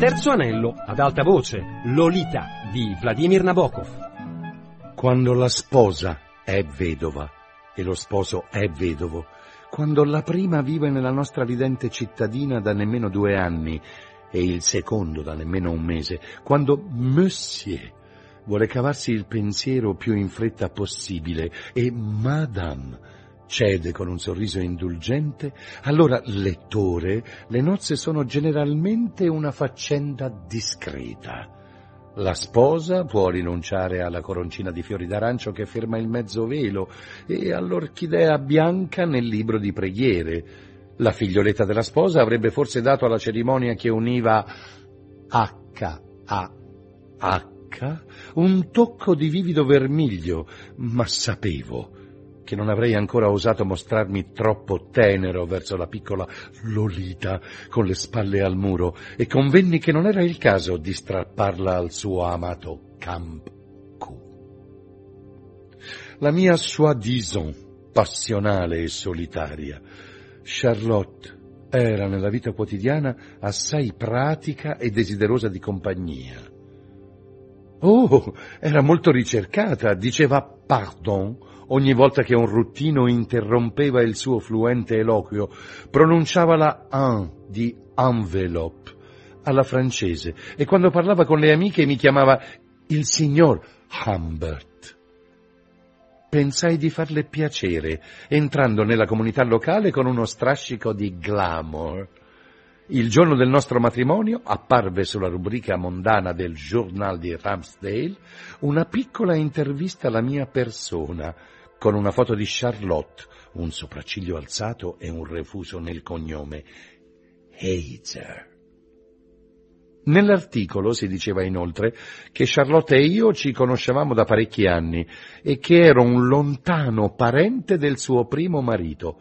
Terzo anello, ad alta voce, Lolita di Vladimir Nabokov. Quando la sposa è vedova e lo sposo è vedovo, quando la prima vive nella nostra ridente cittadina da nemmeno due anni e il secondo da nemmeno un mese, quando Monsieur vuole cavarsi il pensiero più in fretta possibile e Madame cede con un sorriso indulgente, allora, lettore, le nozze sono generalmente una faccenda discreta. La sposa può rinunciare alla coroncina di fiori d'arancio che ferma il mezzo velo e all'orchidea bianca nel libro di preghiere. La figlioletta della sposa avrebbe forse dato alla cerimonia che univa H a H un tocco di vivido vermiglio, ma sapevo che non avrei ancora osato mostrarmi troppo tenero verso la piccola Lolita con le spalle al muro e convenni che non era il caso di strapparla al suo amato Camp Q. La mia soi-disant passionale e solitaria, Charlotte era nella vita quotidiana assai pratica e desiderosa di compagnia. Oh, era molto ricercata, diceva pardon ogni volta che un ruttino interrompeva il suo fluente eloquio, pronunciava la un di envelope alla francese e quando parlava con le amiche mi chiamava il signor Humbert. Pensai di farle piacere, entrando nella comunità locale con uno strascico di glamour. Il giorno del nostro matrimonio apparve sulla rubrica mondana del Journal di Ramsdale una piccola intervista alla mia persona, con una foto di Charlotte, un sopracciglio alzato e un refuso nel cognome. Heizer. Nell'articolo si diceva inoltre che Charlotte e io ci conoscevamo da parecchi anni e che ero un lontano parente del suo primo marito.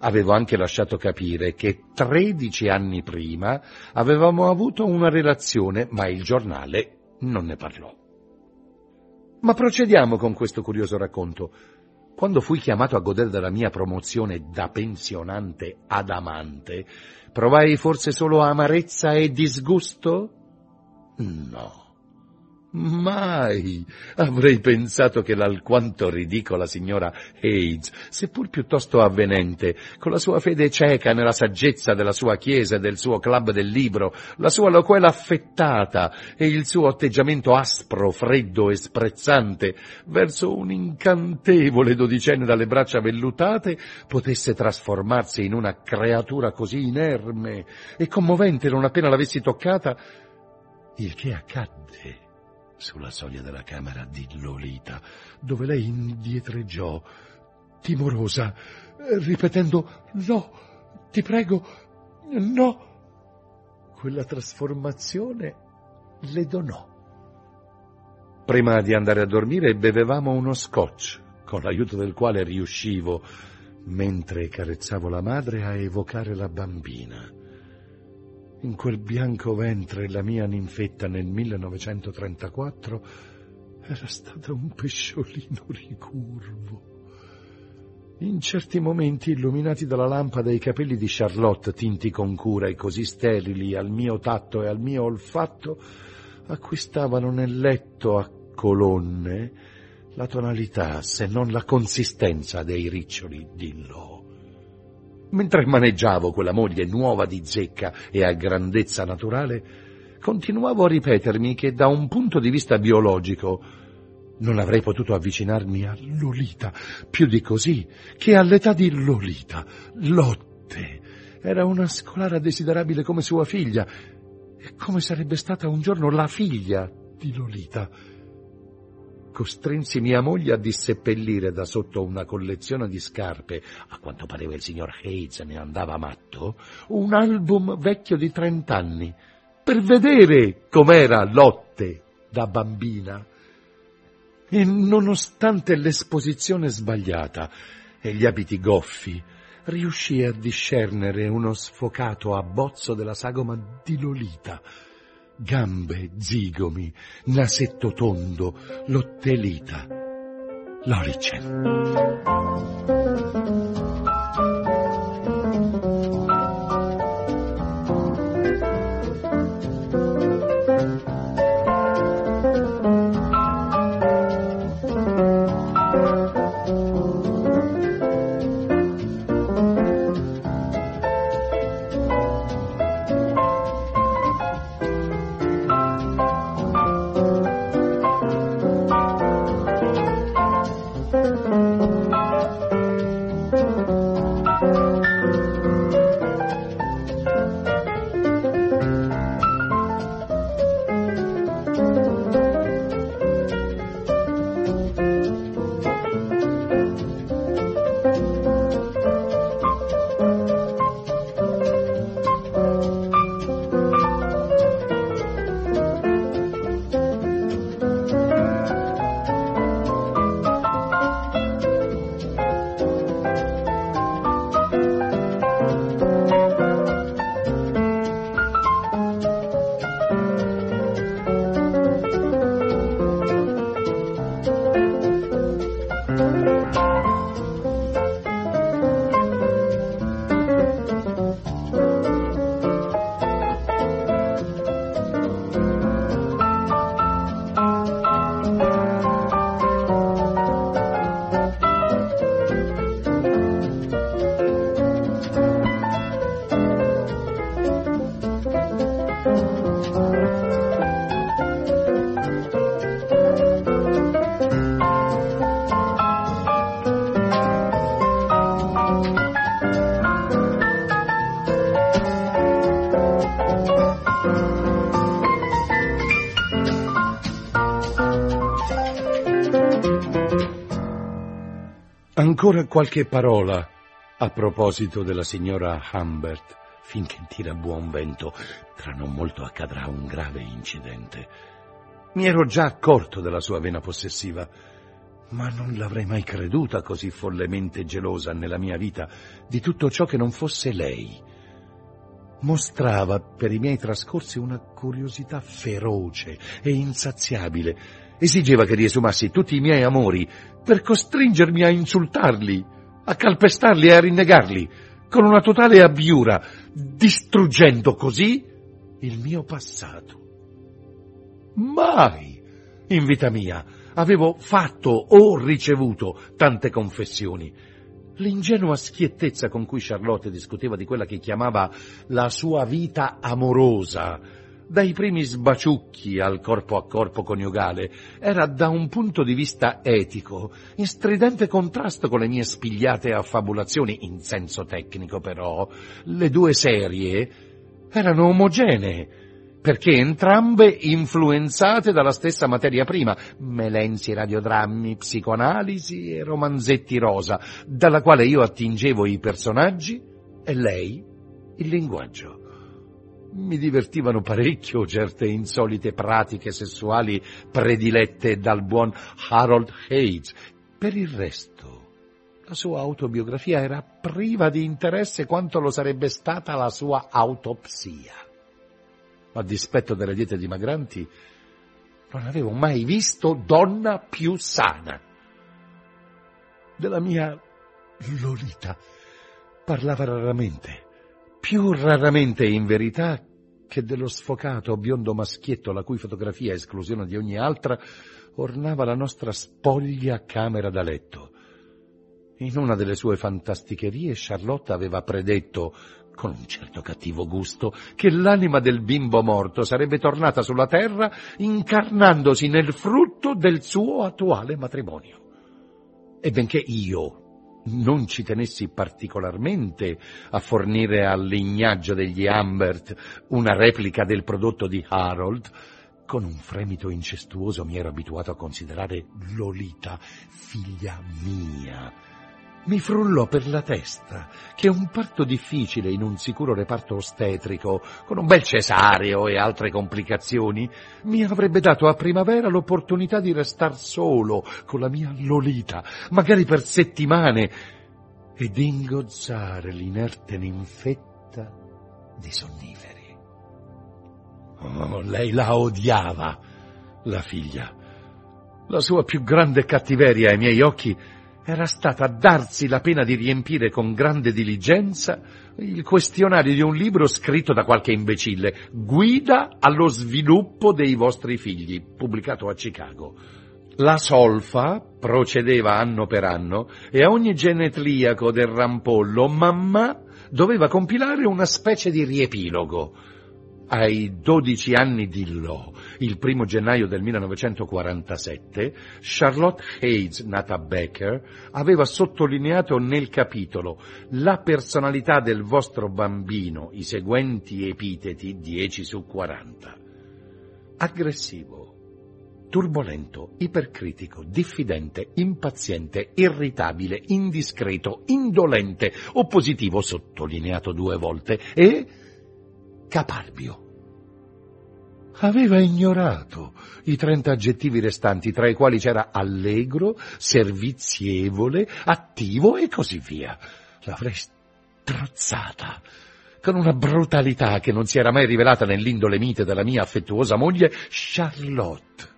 Avevo anche lasciato capire che tredici anni prima avevamo avuto una relazione, ma il giornale non ne parlò. Ma procediamo con questo curioso racconto. Quando fui chiamato a godere della mia promozione da pensionante ad amante, provai forse solo amarezza e disgusto? No. Mai! Avrei pensato che l'alquanto ridicola signora Hayes, seppur piuttosto avvenente, con la sua fede cieca nella saggezza della sua chiesa e del suo club del libro, la sua loquela affettata e il suo atteggiamento aspro, freddo e sprezzante verso un incantevole dodicenne dalle braccia vellutate, potesse trasformarsi in una creatura così inerme e commovente non appena l'avessi toccata, il che accadde sulla soglia della camera di Lolita, dove lei indietreggiò, timorosa, ripetendo no, ti prego, no. Quella trasformazione le donò. Prima di andare a dormire bevevamo uno scotch, con l'aiuto del quale riuscivo, mentre carezzavo la madre, a evocare la bambina in quel bianco ventre la mia ninfetta nel 1934 era stata un pesciolino ricurvo. In certi momenti, illuminati dalla lampada, i capelli di Charlotte, tinti con cura e così sterili al mio tatto e al mio olfatto, acquistavano nel letto a colonne la tonalità, se non la consistenza dei riccioli di lo. Mentre maneggiavo quella moglie nuova di zecca e a grandezza naturale, continuavo a ripetermi che da un punto di vista biologico non avrei potuto avvicinarmi a Lolita. Più di così, che all'età di Lolita, Lotte, era una scolara desiderabile come sua figlia, e come sarebbe stata un giorno la figlia di Lolita costrinsi mia moglie a disseppellire da sotto una collezione di scarpe, a quanto pareva il signor Hayes ne andava matto, un album vecchio di trent'anni, per vedere com'era Lotte da bambina. E nonostante l'esposizione sbagliata e gli abiti goffi, riuscì a discernere uno sfocato abbozzo della sagoma di Lolita, gambe zigomi, nasetto tondo, lottelita, l'oricen. Ancora qualche parola a proposito della signora Humbert, finché tira buon vento. Tra non molto accadrà un grave incidente. Mi ero già accorto della sua vena possessiva, ma non l'avrei mai creduta così follemente gelosa nella mia vita di tutto ciò che non fosse lei. Mostrava per i miei trascorsi una curiosità feroce e insaziabile. Esigeva che riesumassi tutti i miei amori per costringermi a insultarli, a calpestarli e a rinnegarli, con una totale abbiura, distruggendo così il mio passato. Mai, in vita mia, avevo fatto o ricevuto tante confessioni. L'ingenua schiettezza con cui Charlotte discuteva di quella che chiamava la sua vita amorosa, dai primi sbaciucchi al corpo a corpo coniugale, era da un punto di vista etico in stridente contrasto con le mie spigliate affabulazioni, in senso tecnico però. Le due serie erano omogenee, perché entrambe influenzate dalla stessa materia prima, melenzi, radiodrammi, psicoanalisi e romanzetti rosa, dalla quale io attingevo i personaggi e lei il linguaggio. Mi divertivano parecchio certe insolite pratiche sessuali predilette dal buon Harold Hayes. Per il resto, la sua autobiografia era priva di interesse quanto lo sarebbe stata la sua autopsia a dispetto delle diete dimagranti, non avevo mai visto donna più sana. Della mia Lolita parlava raramente, più raramente in verità che dello sfocato biondo maschietto la cui fotografia, a esclusione di ogni altra, ornava la nostra spoglia camera da letto. In una delle sue fantasticherie Charlotte aveva predetto con un certo cattivo gusto, che l'anima del bimbo morto sarebbe tornata sulla terra incarnandosi nel frutto del suo attuale matrimonio. E benché io non ci tenessi particolarmente a fornire al lignaggio degli Ambert una replica del prodotto di Harold, con un fremito incestuoso mi ero abituato a considerare Lolita figlia mia mi frullò per la testa che un parto difficile in un sicuro reparto ostetrico, con un bel cesareo e altre complicazioni, mi avrebbe dato a primavera l'opportunità di restar solo con la mia Lolita, magari per settimane, ed ingozzare l'inerte ninfetta di sonniferi. Oh, lei la odiava, la figlia. La sua più grande cattiveria ai miei occhi era stata darsi la pena di riempire con grande diligenza il questionario di un libro scritto da qualche imbecille, Guida allo sviluppo dei vostri figli, pubblicato a Chicago. La solfa procedeva anno per anno e a ogni genetliaco del rampollo mamma doveva compilare una specie di riepilogo ai 12 anni di Law, il primo gennaio del 1947, Charlotte Hayes, nata Becker, aveva sottolineato nel capitolo la personalità del vostro bambino, i seguenti epiteti 10 su 40. Aggressivo, turbolento, ipercritico, diffidente, impaziente, irritabile, indiscreto, indolente, oppositivo, sottolineato due volte, e caparbio. Aveva ignorato i trenta aggettivi restanti, tra i quali c'era allegro, servizievole, attivo e così via. L'avrei strozzata con una brutalità che non si era mai rivelata nell'indole mite della mia affettuosa moglie, Charlotte.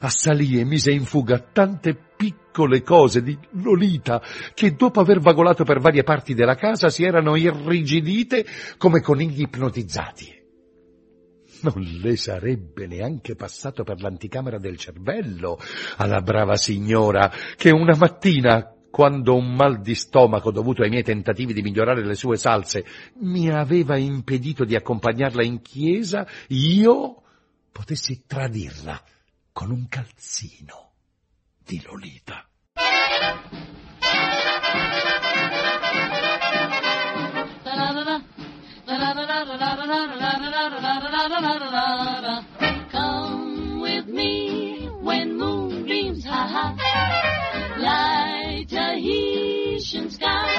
Assalì e mise in fuga tante piccole cose di Lolita che dopo aver vagolato per varie parti della casa si erano irrigidite come conigli ipnotizzati. Non le sarebbe neanche passato per l'anticamera del cervello alla brava signora che una mattina, quando un mal di stomaco dovuto ai miei tentativi di migliorare le sue salse mi aveva impedito di accompagnarla in chiesa, io potessi tradirla con un calzino di Lolita. la la la la. Come with me when moonbeams ha ha light a Haitian sky.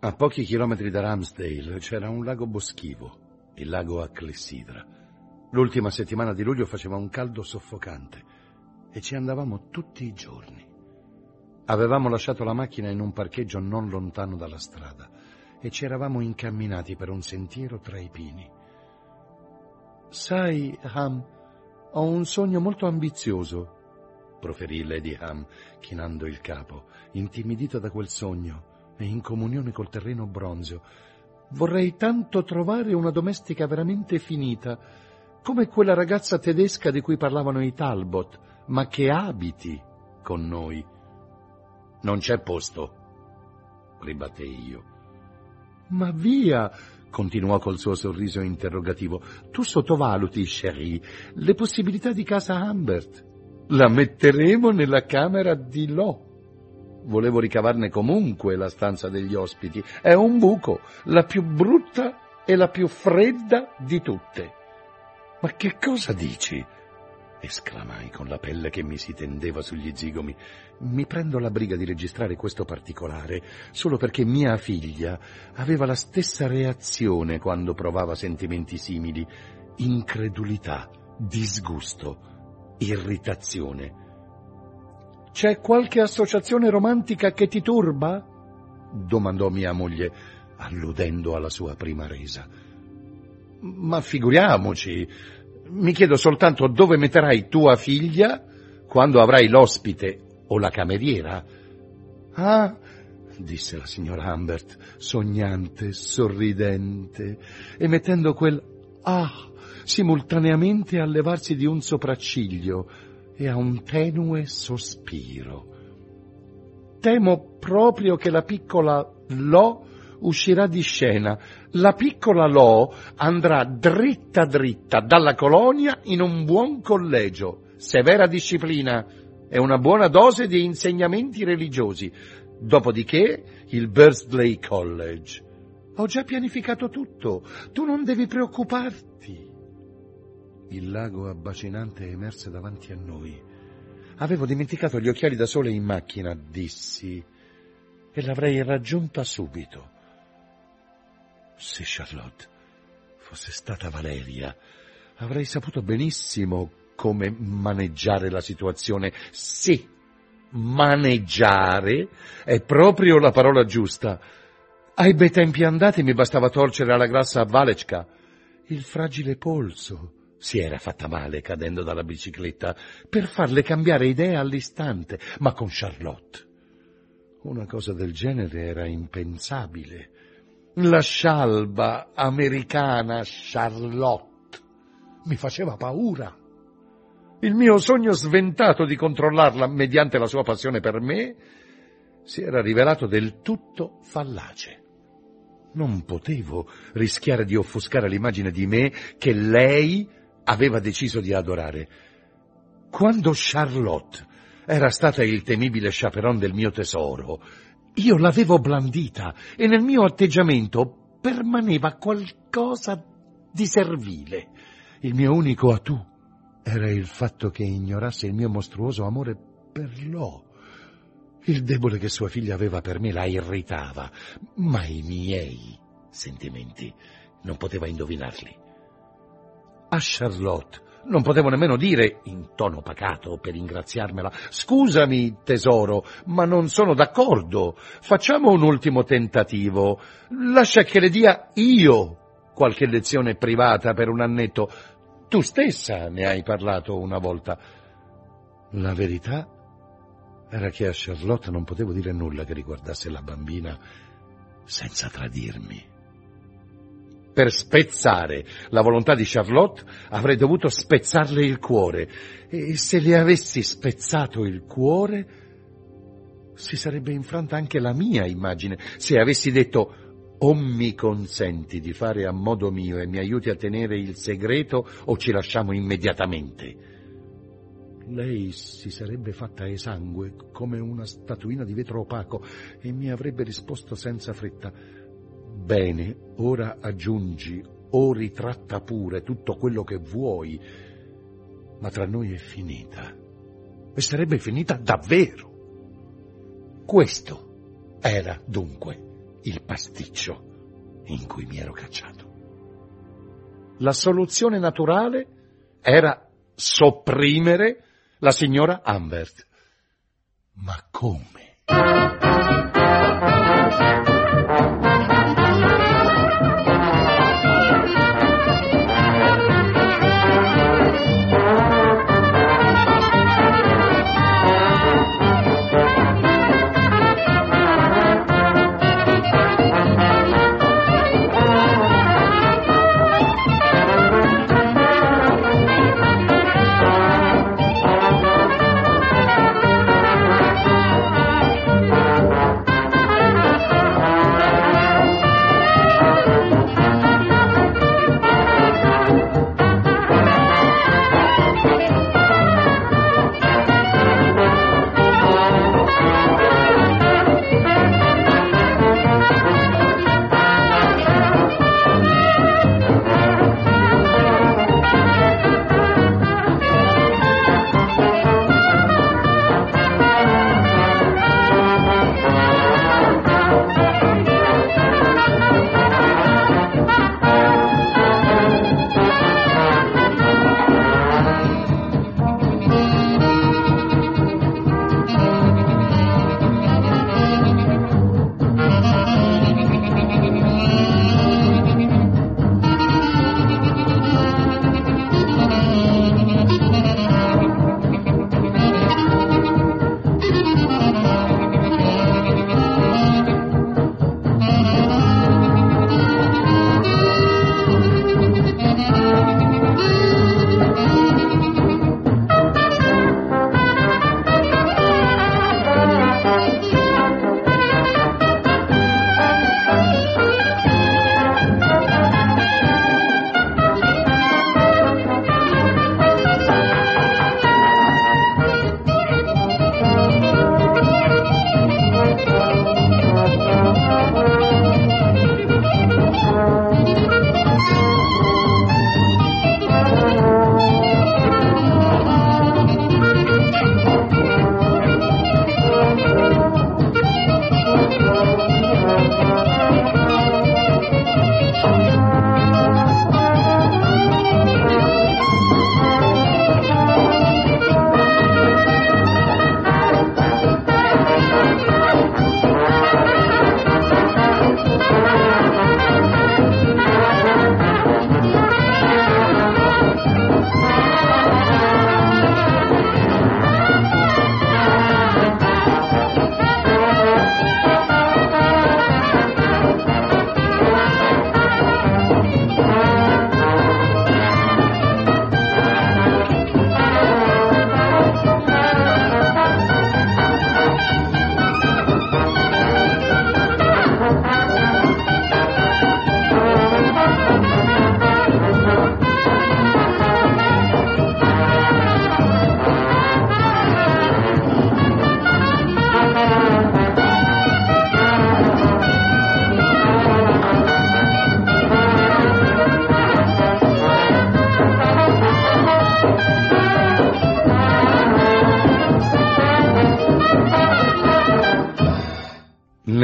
A pochi chilometri da Ramsdale c'era un lago boschivo, il lago a Clessidra. L'ultima settimana di luglio faceva un caldo soffocante e ci andavamo tutti i giorni. Avevamo lasciato la macchina in un parcheggio non lontano dalla strada e ci eravamo incamminati per un sentiero tra i pini. Sai, Ham, ho un sogno molto ambizioso, proferì Lady Ham, chinando il capo, intimidito da quel sogno e in comunione col terreno bronzeo. Vorrei tanto trovare una domestica veramente finita, come quella ragazza tedesca di cui parlavano i Talbot, ma che abiti con noi. Non c'è posto, ribattei io. Ma via, continuò col suo sorriso interrogativo, tu sottovaluti, Cherie, le possibilità di casa Humbert. La metteremo nella camera di Lo. Volevo ricavarne comunque la stanza degli ospiti. È un buco, la più brutta e la più fredda di tutte. Ma che cosa dici? esclamai con la pelle che mi si tendeva sugli zigomi. Mi prendo la briga di registrare questo particolare solo perché mia figlia aveva la stessa reazione quando provava sentimenti simili. Incredulità, disgusto, irritazione. C'è qualche associazione romantica che ti turba? domandò mia moglie, alludendo alla sua prima resa. Ma figuriamoci, mi chiedo soltanto dove metterai tua figlia quando avrai l'ospite o la cameriera. Ah, disse la signora Humbert, sognante, sorridente, e mettendo quel ah simultaneamente al levarsi di un sopracciglio e a un tenue sospiro. Temo proprio che la piccola Lo uscirà di scena. La piccola Lo andrà dritta dritta dalla colonia in un buon collegio, severa disciplina e una buona dose di insegnamenti religiosi. Dopodiché il Bursley College. Ho già pianificato tutto. Tu non devi preoccuparti. Il lago abbacinante emerse davanti a noi. Avevo dimenticato gli occhiali da sole in macchina, dissi, e l'avrei raggiunta subito. Se Charlotte fosse stata Valeria, avrei saputo benissimo come maneggiare la situazione. Sì, maneggiare è proprio la parola giusta. Ai bei tempi andati mi bastava torcere alla grassa Valechka il fragile polso Si era fatta male cadendo dalla bicicletta per farle cambiare idea all'istante, ma con Charlotte. Una cosa del genere era impensabile. La scialba americana Charlotte mi faceva paura. Il mio sogno sventato di controllarla mediante la sua passione per me si era rivelato del tutto fallace. Non potevo rischiare di offuscare l'immagine di me che lei aveva deciso di adorare. Quando Charlotte era stata il temibile chaperon del mio tesoro, io l'avevo blandita e nel mio atteggiamento permaneva qualcosa di servile. Il mio unico atù era il fatto che ignorasse il mio mostruoso amore per Lo. Il debole che sua figlia aveva per me la irritava, ma i miei sentimenti non poteva indovinarli. A Charlotte non potevo nemmeno dire, in tono pacato, per ingraziarmela, scusami, tesoro, ma non sono d'accordo. Facciamo un ultimo tentativo. Lascia che le dia io qualche lezione privata per un annetto. Tu stessa ne hai parlato una volta. La verità era che a Charlotte non potevo dire nulla che riguardasse la bambina senza tradirmi. Per spezzare la volontà di Charlotte avrei dovuto spezzarle il cuore e se le avessi spezzato il cuore si sarebbe infranta anche la mia immagine se avessi detto o mi consenti di fare a modo mio e mi aiuti a tenere il segreto o ci lasciamo immediatamente. Lei si sarebbe fatta esangue come una statuina di vetro opaco e mi avrebbe risposto senza fretta Bene, ora aggiungi o ritratta pure tutto quello che vuoi, ma tra noi è finita. E sarebbe finita davvero. Questo era dunque il pasticcio in cui mi ero cacciato. La soluzione naturale era sopprimere la signora Humbert. Ma come?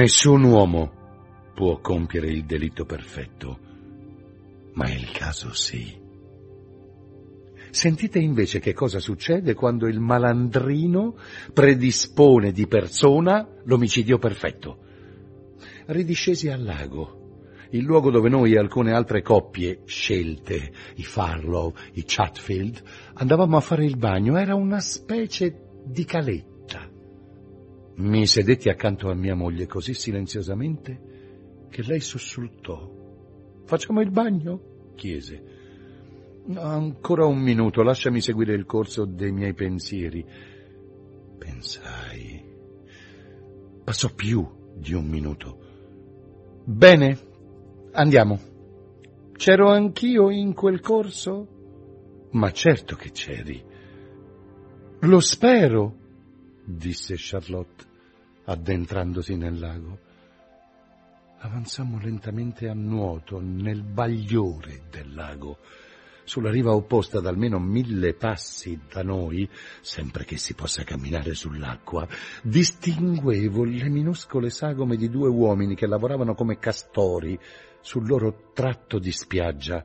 Nessun uomo può compiere il delitto perfetto, ma il caso sì. Sentite invece che cosa succede quando il malandrino predispone di persona l'omicidio perfetto. Ridiscesi al lago, il luogo dove noi e alcune altre coppie scelte, i Farlow, i Chatfield, andavamo a fare il bagno. Era una specie di caletta. Mi sedetti accanto a mia moglie così silenziosamente che lei sussultò. Facciamo il bagno? chiese. Ancora un minuto, lasciami seguire il corso dei miei pensieri. Pensai. Passò più di un minuto. Bene, andiamo. C'ero anch'io in quel corso? Ma certo che c'eri. Lo spero, disse Charlotte, addentrandosi nel lago. Avanzammo lentamente a nuoto nel bagliore del lago sulla riva opposta ad almeno mille passi da noi, sempre che si possa camminare sull'acqua, distinguevo le minuscole sagome di due uomini che lavoravano come castori sul loro tratto di spiaggia.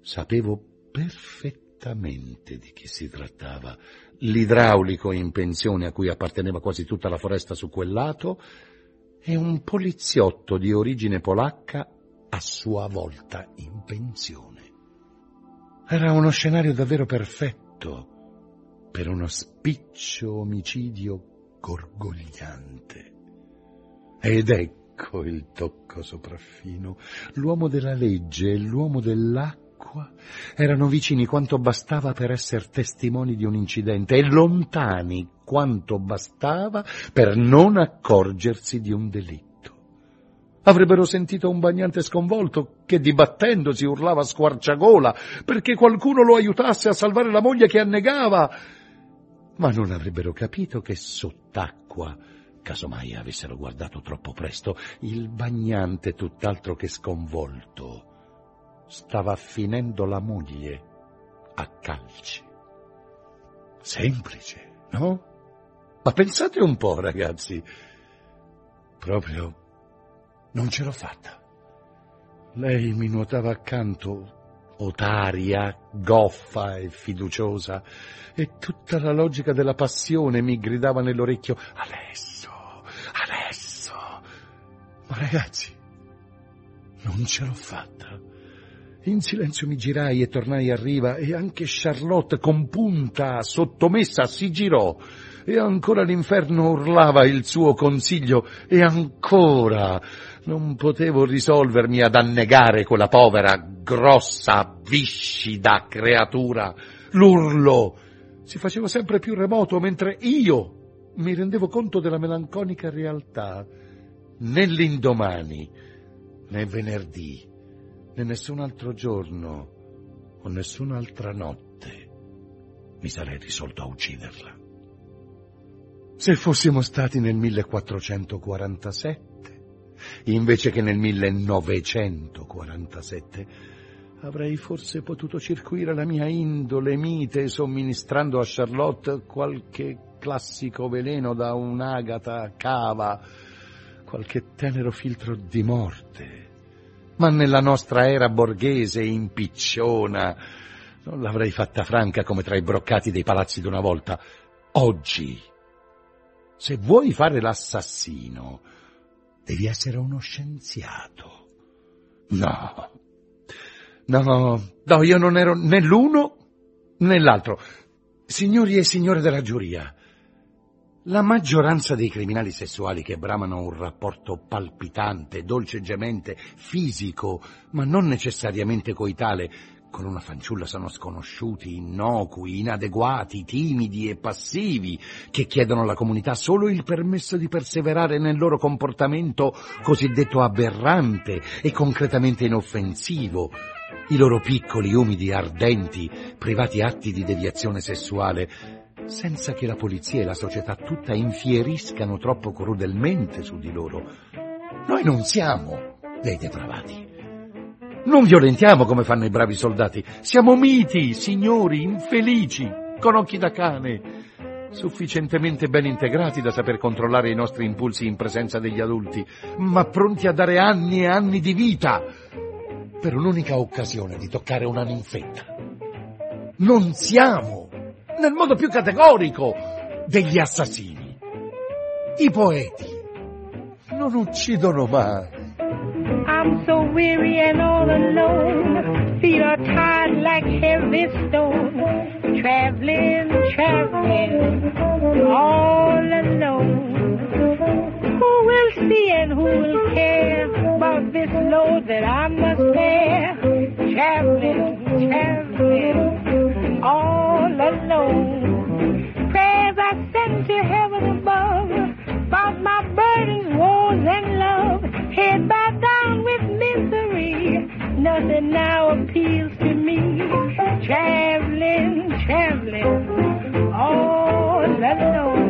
Sapevo perfettamente di chi si trattava. L'idraulico in pensione a cui apparteneva quasi tutta la foresta su quel lato e un poliziotto di origine polacca a sua volta in pensione. Era uno scenario davvero perfetto per uno spiccio omicidio gorgogliante. Ed ecco il tocco sopraffino. L'uomo della legge e l'uomo dell'acqua erano vicini quanto bastava per essere testimoni di un incidente e lontani quanto bastava per non accorgersi di un delitto. Avrebbero sentito un bagnante sconvolto che dibattendosi urlava a squarciagola perché qualcuno lo aiutasse a salvare la moglie che annegava. Ma non avrebbero capito che sott'acqua, casomai avessero guardato troppo presto, il bagnante tutt'altro che sconvolto stava finendo la moglie a calci. Semplice, no? Ma pensate un po', ragazzi. Proprio non ce l'ho fatta. Lei mi nuotava accanto, otaria, goffa e fiduciosa, e tutta la logica della passione mi gridava nell'orecchio adesso, adesso. Ma ragazzi, non ce l'ho fatta. In silenzio mi girai e tornai a riva e anche Charlotte, compunta, sottomessa, si girò e ancora l'inferno urlava il suo consiglio e ancora non potevo risolvermi ad annegare quella povera, grossa, viscida creatura. L'urlo si faceva sempre più remoto mentre io mi rendevo conto della melanconica realtà. Né l'indomani, né venerdì, né nessun altro giorno o nessun'altra notte mi sarei risolto a ucciderla. Se fossimo stati nel 1447, invece che nel 1947, avrei forse potuto circuire la mia indole mite somministrando a Charlotte qualche classico veleno da un'agata cava, qualche tenero filtro di morte. Ma nella nostra era borghese impicciona non l'avrei fatta franca come tra i broccati dei palazzi d'una volta. Oggi, se vuoi fare l'assassino, Devi essere uno scienziato. No. No, no, io non ero né l'uno né l'altro. Signori e signore della giuria, la maggioranza dei criminali sessuali che bramano un rapporto palpitante, dolce gemente, fisico, ma non necessariamente coitale, con una fanciulla sono sconosciuti, innocui, inadeguati, timidi e passivi, che chiedono alla comunità solo il permesso di perseverare nel loro comportamento cosiddetto aberrante e concretamente inoffensivo. I loro piccoli, umidi, ardenti, privati atti di deviazione sessuale, senza che la polizia e la società tutta infieriscano troppo crudelmente su di loro. Noi non siamo dei depravati. Non violentiamo come fanno i bravi soldati. Siamo miti, signori, infelici, con occhi da cane. sufficientemente ben integrati da saper controllare i nostri impulsi in presenza degli adulti, ma pronti a dare anni e anni di vita per un'unica occasione di toccare una ninfetta. Non siamo, nel modo più categorico, degli assassini. I poeti non uccidono mai. I'm so weary and all alone. Feet are tired like heavy stone. Traveling, traveling, all alone. Who will see and who will care about this load that I must bear? Traveling, traveling, all Head bowed down with misery. Nothing now appeals to me. Traveling, traveling, oh, all alone.